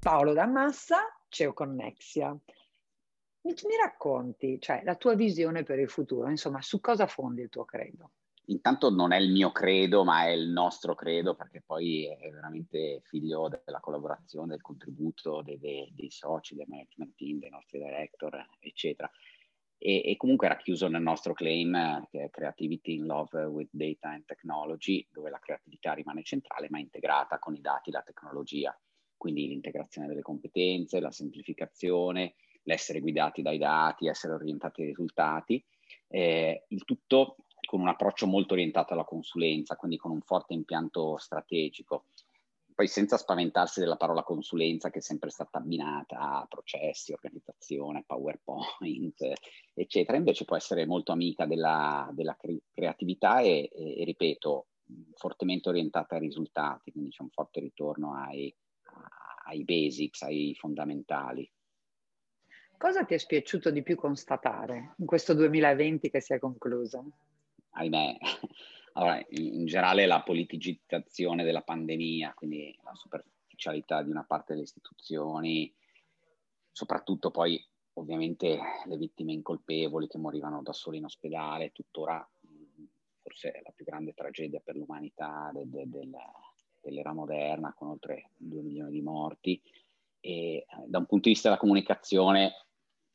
Paolo Dammassa, CEO Connexia. Mi, mi racconti, cioè, la tua visione per il futuro, insomma, su cosa fondi il tuo credo? intanto non è il mio credo, ma è il nostro credo, perché poi è veramente figlio della collaborazione, del contributo dei, dei, dei soci, del management team, dei nostri director, eccetera. E, e, comunque era chiuso nel nostro claim che è Creativity in Love with Data and Technology, dove la creatività rimane centrale, ma integrata con i dati e la tecnologia. Quindi l'integrazione delle competenze, la semplificazione, l'essere guidati dai dati, essere orientati ai risultati. Eh, il tutto con un approccio molto orientato alla consulenza, quindi con un forte impianto strategico. Poi senza spaventarsi della parola consulenza che è sempre stata abbinata a processi, organizzazione, PowerPoint, eccetera, invece può essere molto amica della, della cre- creatività e, e, ripeto, fortemente orientata ai risultati, quindi c'è un forte ritorno ai, ai basics, ai fondamentali. Cosa ti è spiaciuto di più constatare in questo 2020 che si è concluso? ahimè, allora, in, generale la politicizzazione della pandemia, quindi la superficialità di una parte delle istituzioni, soprattutto poi ovviamente le vittime incolpevoli che morivano da soli in ospedale, tuttora forse la più grande tragedia per l'umanità de, de, de, dell'era moderna, con oltre 2 milioni di morti. E eh, da un punto di vista della comunicazione,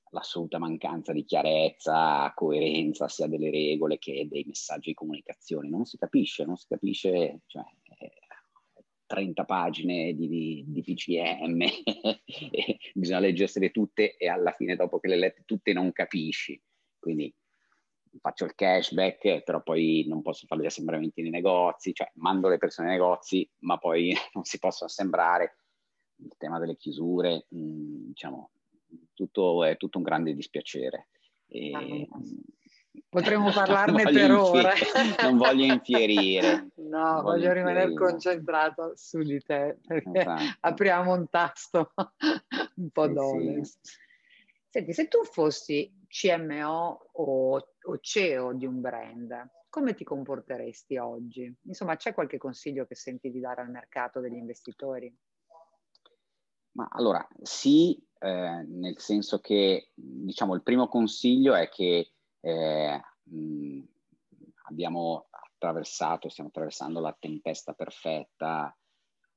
l'assoluta mancanza di chiarezza, coerenza sia delle regole che dei messaggi di comunicazione. Non si capisce, non si capisce, cioè, 30 eh, pagine di, di, di PCM, bisogna leggersele tutte e alla fine dopo che le lette tutte non capisci. Quindi faccio il cashback, però poi non posso fare gli assembramenti nei negozi, cioè mando le persone ai negozi, ma poi non si possono assembrare. Il tema delle chiusure, mh, mm, diciamo, tutto, è tutto un grande dispiacere. E, ah, Potremmo parlarne per ore. non voglio infierire. No, voglio, voglio rimanere concentrato su di te, perché esatto. apriamo un tasto un po' sì, dove. Sì. Senti, se tu fossi CMO o, o CEO di un brand, come ti comporteresti oggi? Insomma, c'è qualche consiglio che senti di dare al mercato degli investitori? Ma allora, sì, eh, nel senso che, diciamo, il primo consiglio è che eh, mh, abbiamo attraversato, stiamo attraversando la tempesta perfetta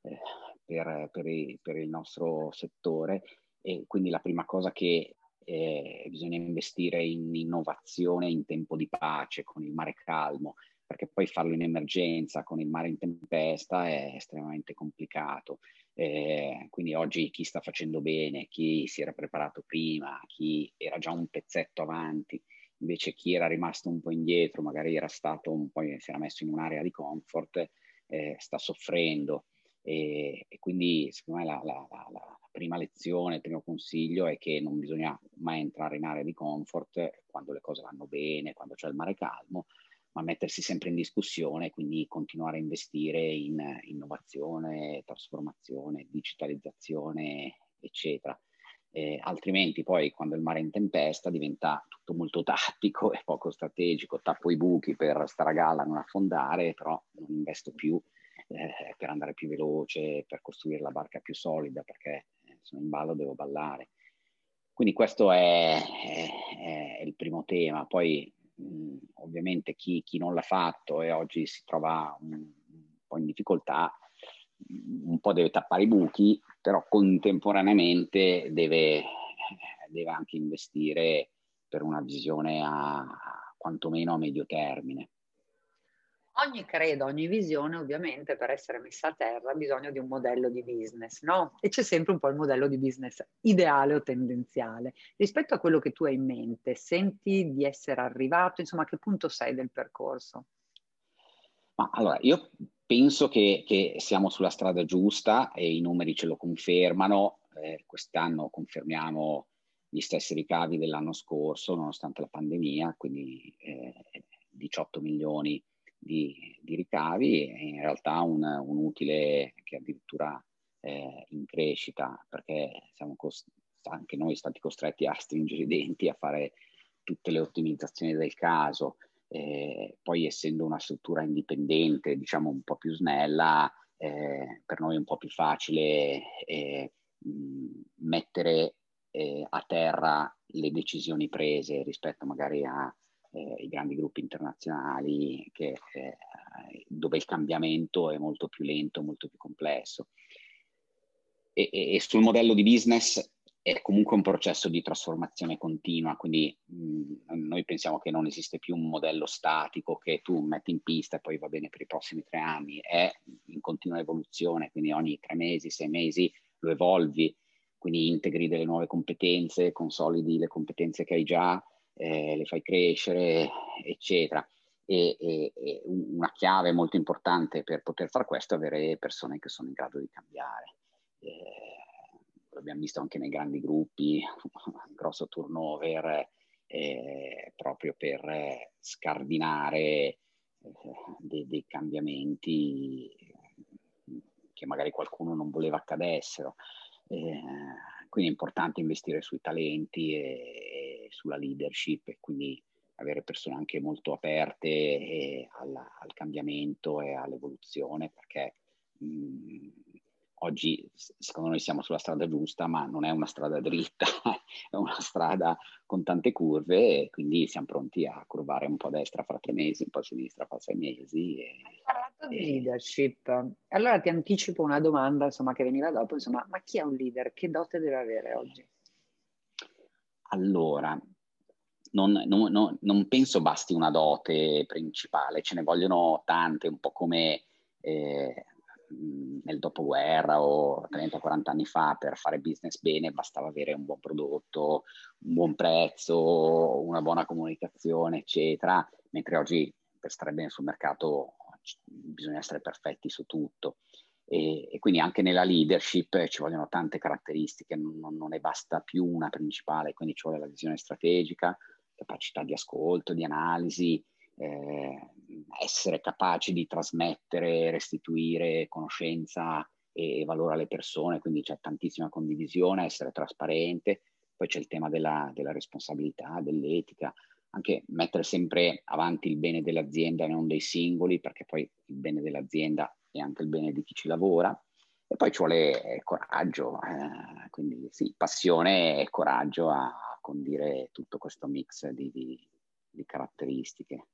eh, per, per, i, per, il nostro settore e quindi la prima cosa che eh, bisogna investire in innovazione in tempo di pace, con il mare calmo, perché poi farlo in emergenza con il mare in tempesta è estremamente complicato. Eh, quindi oggi chi sta facendo bene, chi si era preparato prima, chi era già un pezzetto avanti, invece chi era rimasto un po' indietro, magari era stato un po', si era messo in un'area di comfort, eh, sta soffrendo. E, e, quindi secondo me la, la, la, la, prima lezione, il primo consiglio è che non bisogna mai entrare in area di comfort quando le cose vanno bene, quando c'è il mare calmo, ma mettersi sempre in discussione, quindi continuare a investire in innovazione, trasformazione, digitalizzazione, eccetera. Eh, altrimenti poi quando il mare è in tempesta diventa tutto molto tattico e poco strategico, tappo i buchi per stare a galla, non affondare, però non investo più eh, per andare più veloce, per costruire la barca più solida, perché eh, sono in ballo, devo ballare. Quindi questo è, è, è il primo tema. Poi ovviamente chi, chi, non l'ha fatto e oggi si trova un, un po' in difficoltà, un po' deve tappare i buchi, però contemporaneamente deve, deve anche investire per una visione a, a quantomeno a medio termine. Ogni credo, ogni visione ovviamente per essere messa a terra ha bisogno di un modello di business, no? E c'è sempre un po' il modello di business ideale o tendenziale. Rispetto a quello che tu hai in mente, senti di essere arrivato, insomma, a che punto sei del percorso? Ma allora, io penso che, che siamo sulla strada giusta e i numeri ce lo confermano. Eh, quest'anno confermiamo gli stessi ricavi dell'anno scorso, nonostante la pandemia, quindi eh, 18 milioni di, di ricavi e in realtà un, un utile che addirittura eh, in crescita perché siamo cost- anche noi stati costretti a stringere i denti, a fare tutte le ottimizzazioni del caso. Eh, poi essendo una struttura indipendente, diciamo un po' più snella, eh, per noi è un po' più facile eh, mh, mettere eh, a terra le decisioni prese rispetto magari ai eh, grandi gruppi internazionali che, eh, dove il cambiamento è molto più lento, molto più complesso. E, e, e sul modello di business è comunque un processo di trasformazione continua, quindi mh, noi pensiamo che non esiste più un modello statico che tu metti in pista e poi va bene per i prossimi tre anni, è in continua evoluzione, quindi ogni tre mesi, sei mesi lo evolvi, quindi integri delle nuove competenze, consolidi le competenze che hai già, eh, le fai crescere, eccetera. E, e, e, una chiave molto importante per poter fare questo è avere persone che sono in grado di cambiare. Eh, l'abbiamo visto anche nei grandi gruppi, grosso turnover eh, proprio per scardinare eh, dei, dei, cambiamenti che magari qualcuno non voleva accadessero. Eh, quindi è importante investire sui talenti e, e sulla leadership e quindi avere persone anche molto aperte alla, al cambiamento e all'evoluzione perché mh, oggi secondo noi siamo sulla strada giusta, ma non è una strada dritta, è una strada con tante curve e quindi siamo pronti a curvare un po' a destra fra tre mesi, un po' a sinistra fra sei mesi. E, Hai parlato di leadership. Allora ti anticipo una domanda insomma, che veniva dopo, insomma, ma chi è un leader? Che dote deve avere oggi? Allora, non, non, non, non penso basti una dote principale, ce ne vogliono tante, un po' come... Eh, nel dopoguerra o 30-40 anni fa per fare business bene bastava avere un buon prodotto, un buon prezzo, una buona comunicazione, eccetera, mentre oggi per stare bene sul mercato bisogna essere perfetti su tutto. E, e quindi anche nella leadership ci vogliono tante caratteristiche, non, non ne basta più una principale, quindi ci vuole la visione strategica, capacità di ascolto, di analisi, eh, essere capaci di trasmettere, restituire conoscenza e, valore alle persone, quindi c'è tantissima condivisione, essere trasparente, poi c'è il tema della, della responsabilità, dell'etica, anche mettere sempre avanti il bene dell'azienda e non dei singoli, perché poi il bene dell'azienda è anche il bene di chi ci lavora. E poi ci vuole eh, coraggio, eh, quindi sì, passione e coraggio a condire tutto questo mix di, di, di caratteristiche.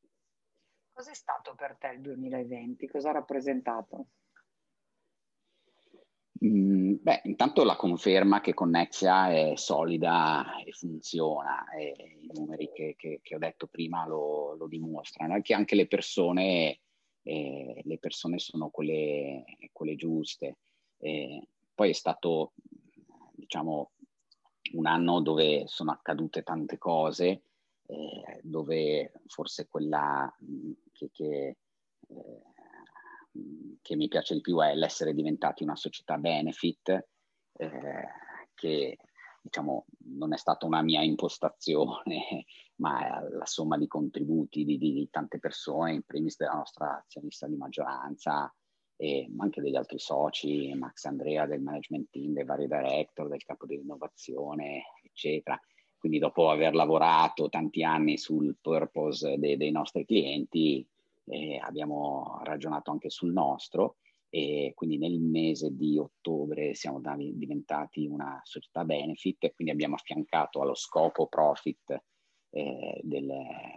Cos'è stato per te il 2020? Cosa ha rappresentato? Mm, beh, intanto la conferma che Connexia è solida e funziona, e i numeri che, che, che ho detto prima lo, lo, dimostrano, che anche le persone, eh, le persone sono quelle, quelle giuste. Eh, poi è stato, diciamo, un anno dove sono accadute tante cose, eh, dove forse quella che, che, eh, che, mi piace di più è l'essere diventati una società benefit, eh, che diciamo non è stata una mia impostazione, ma la somma di contributi di, di, di tante persone, in primis della nostra azionista di maggioranza, e anche degli altri soci, Max Andrea del management team, dei vari director, del capo dell'innovazione, eccetera. Quindi dopo aver lavorato tanti anni sul purpose dei, dei nostri clienti, eh, abbiamo ragionato anche sul nostro e quindi nel mese di ottobre siamo diventati una società benefit e quindi abbiamo affiancato allo scopo profit eh, del,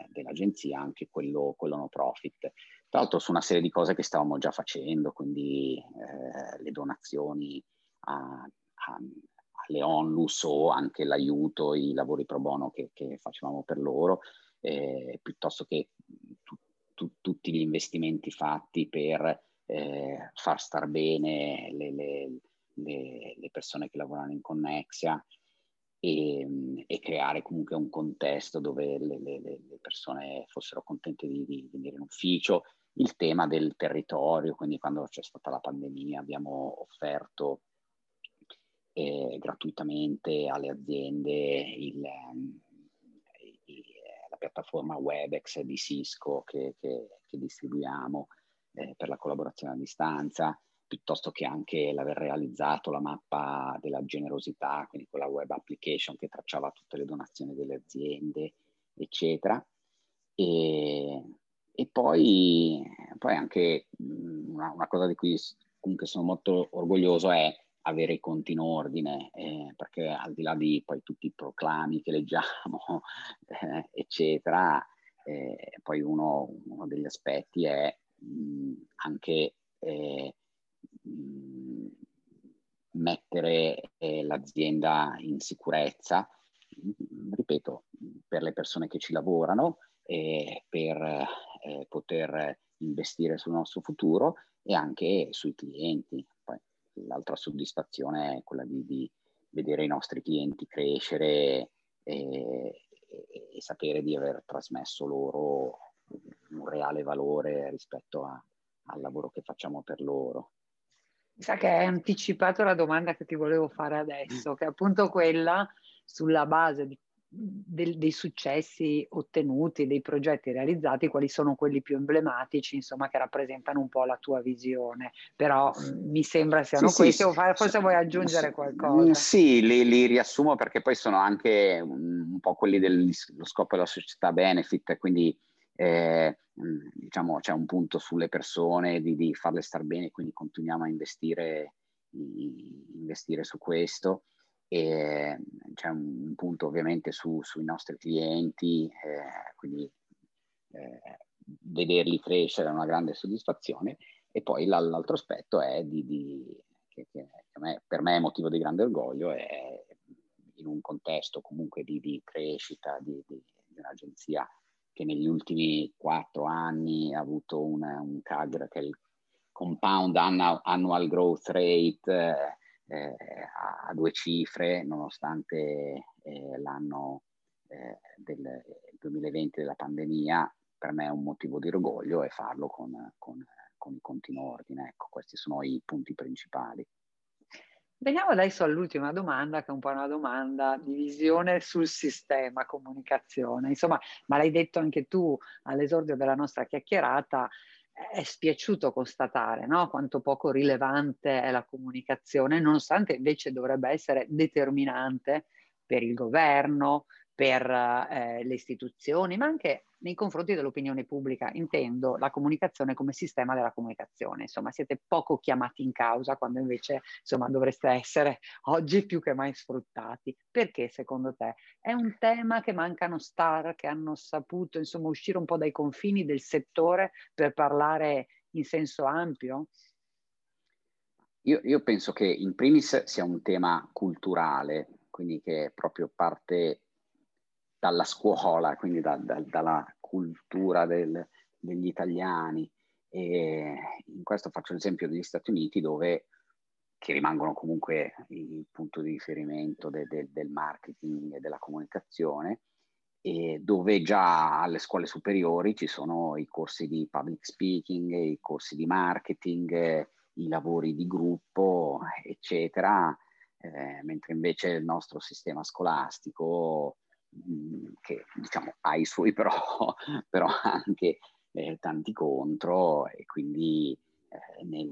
dell'agenzia anche quello, quello no profit. Tra l'altro su una serie di cose che stavamo già facendo, quindi eh, le donazioni a, a le onlus o anche l'aiuto, i lavori pro bono che, che facevamo per loro, eh, piuttosto che tu, tu, tutti gli investimenti fatti per eh, far star bene le, le, le, le, persone che lavorano in Connexia e, e, creare comunque un contesto dove le, persone fossero contente di, di venire in ufficio. Il tema del territorio, quindi quando c'è stata la pandemia abbiamo offerto eh, gratuitamente alle aziende il, la piattaforma WebEx di Cisco che, che, che distribuiamo eh, per la collaborazione a distanza, piuttosto che anche l'aver realizzato la mappa della generosità, quindi quella web application che tracciava tutte le donazioni delle aziende, eccetera. E, e poi, poi anche una, una, cosa di cui comunque sono molto orgoglioso è avere i conti in ordine, eh, perché al di là di poi tutti i proclami che leggiamo, eh, eccetera, eh, poi uno, uno, degli aspetti è mh, anche mh, mettere eh, l'azienda in sicurezza, ripeto, per le persone che ci lavorano, per eh, poter investire sul nostro futuro e anche sui clienti. L'altra soddisfazione è quella di, di vedere i nostri clienti crescere e, e, e, sapere di aver trasmesso loro un reale valore rispetto a, al lavoro che facciamo per loro. Sa che hai anticipato la domanda che ti volevo fare adesso, che è appunto quella sulla base di, del, dei successi ottenuti, dei progetti realizzati, quali sono quelli più emblematici, insomma, che rappresentano un po' la tua visione. Però mh, mi sembra siano sì, questi, sì, forse vuoi aggiungere qualcosa? Sì, li, li, riassumo perché poi sono anche un, un po' quelli dello scopo della società benefit, quindi eh, diciamo c'è un punto sulle persone di, di farle star bene, quindi continuiamo a investire, investire su questo. E c'è un, punto ovviamente su, sui nostri clienti, eh, quindi eh, vederli crescere è una grande soddisfazione. E poi l'altro aspetto è di, di che, che me, per me è motivo di grande orgoglio, è in un contesto comunque di, di crescita di, di, un'agenzia che negli ultimi quattro anni ha avuto un, un CAGR che è il Compound Annual Growth Rate eh, a, due cifre, nonostante eh, l'anno eh, del 2020 della pandemia, per me è un motivo di orgoglio e farlo con, con, con i conti in ordine. Ecco, questi sono i punti principali. Veniamo adesso all'ultima domanda, che è un po' una domanda di visione sul sistema comunicazione. Insomma, ma l'hai detto anche tu all'esordio della nostra chiacchierata, è spiaciuto constatare no? quanto poco rilevante è la comunicazione, nonostante invece dovrebbe essere determinante per il governo, per eh, le istituzioni, ma anche nei confronti dell'opinione pubblica. Intendo la comunicazione come sistema della comunicazione. Insomma, siete poco chiamati in causa quando invece insomma, dovreste essere oggi più che mai sfruttati. Perché secondo te? È un tema che mancano star che hanno saputo insomma, uscire un po' dai confini del settore per parlare in senso ampio? Io, io penso che in primis sia un tema culturale, quindi che proprio parte dalla scuola, quindi da, da, dalla cultura del, degli italiani. E in questo faccio l'esempio degli Stati Uniti dove che rimangono comunque il punto di riferimento de, de, del marketing e della comunicazione, e dove già alle scuole superiori ci sono i corsi di public speaking, i corsi di marketing, i lavori di gruppo, eccetera, eh, mentre invece il nostro sistema scolastico che diciamo ha i suoi pro, però anche eh, tanti contro e quindi eh, nel,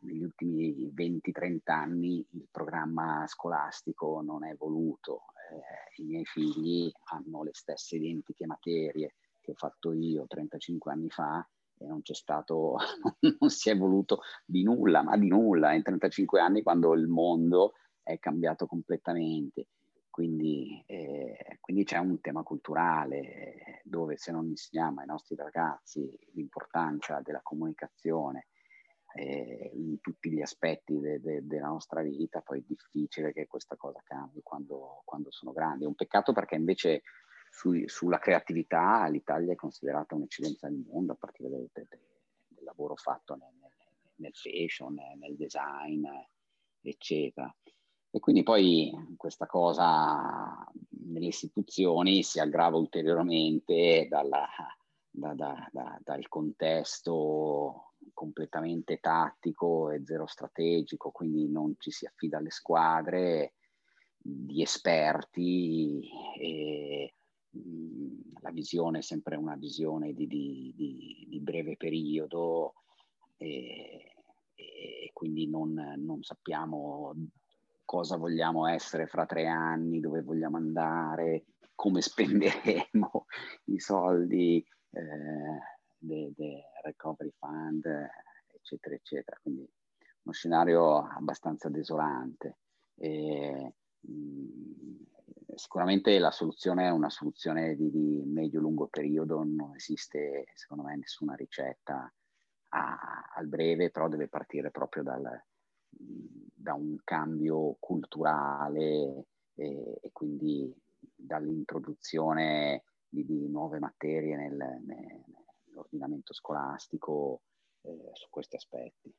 negli ultimi 20-30 anni il programma scolastico non è evoluto. Eh, I miei figli hanno le stesse identiche materie che ho fatto io 35 anni fa e non c'è stato, non si è evoluto di nulla, ma di nulla in 35 anni quando il mondo è cambiato completamente. Quindi, eh, quindi, c'è un tema culturale dove se non insegniamo ai nostri ragazzi l'importanza della comunicazione eh, in tutti gli aspetti de, de, della nostra vita, poi è difficile che questa cosa cambi quando, quando sono grandi. È un peccato perché invece su, sulla creatività l'Italia è considerata un'eccellenza del mondo a partire del, del, del lavoro fatto nel, nel fashion, nel design, eccetera. E quindi poi questa cosa nelle istituzioni si aggrava ulteriormente dalla, da, da, da, dal contesto completamente tattico e zero strategico, quindi non ci si affida alle squadre di esperti e la visione è sempre una visione di, di, di, di breve periodo e, e quindi non, non sappiamo cosa vogliamo essere fra tre anni, dove vogliamo andare, come spenderemo i soldi eh, del de recovery fund, eccetera, eccetera. Quindi uno scenario abbastanza desolante. E, mh, mm, sicuramente la soluzione è una soluzione di, di medio-lungo periodo, non esiste secondo me nessuna ricetta a, al breve, però deve partire proprio dal, da un cambio culturale e, e quindi dall'introduzione di, di nuove materie nel, nell'ordinamento scolastico eh, su questi aspetti.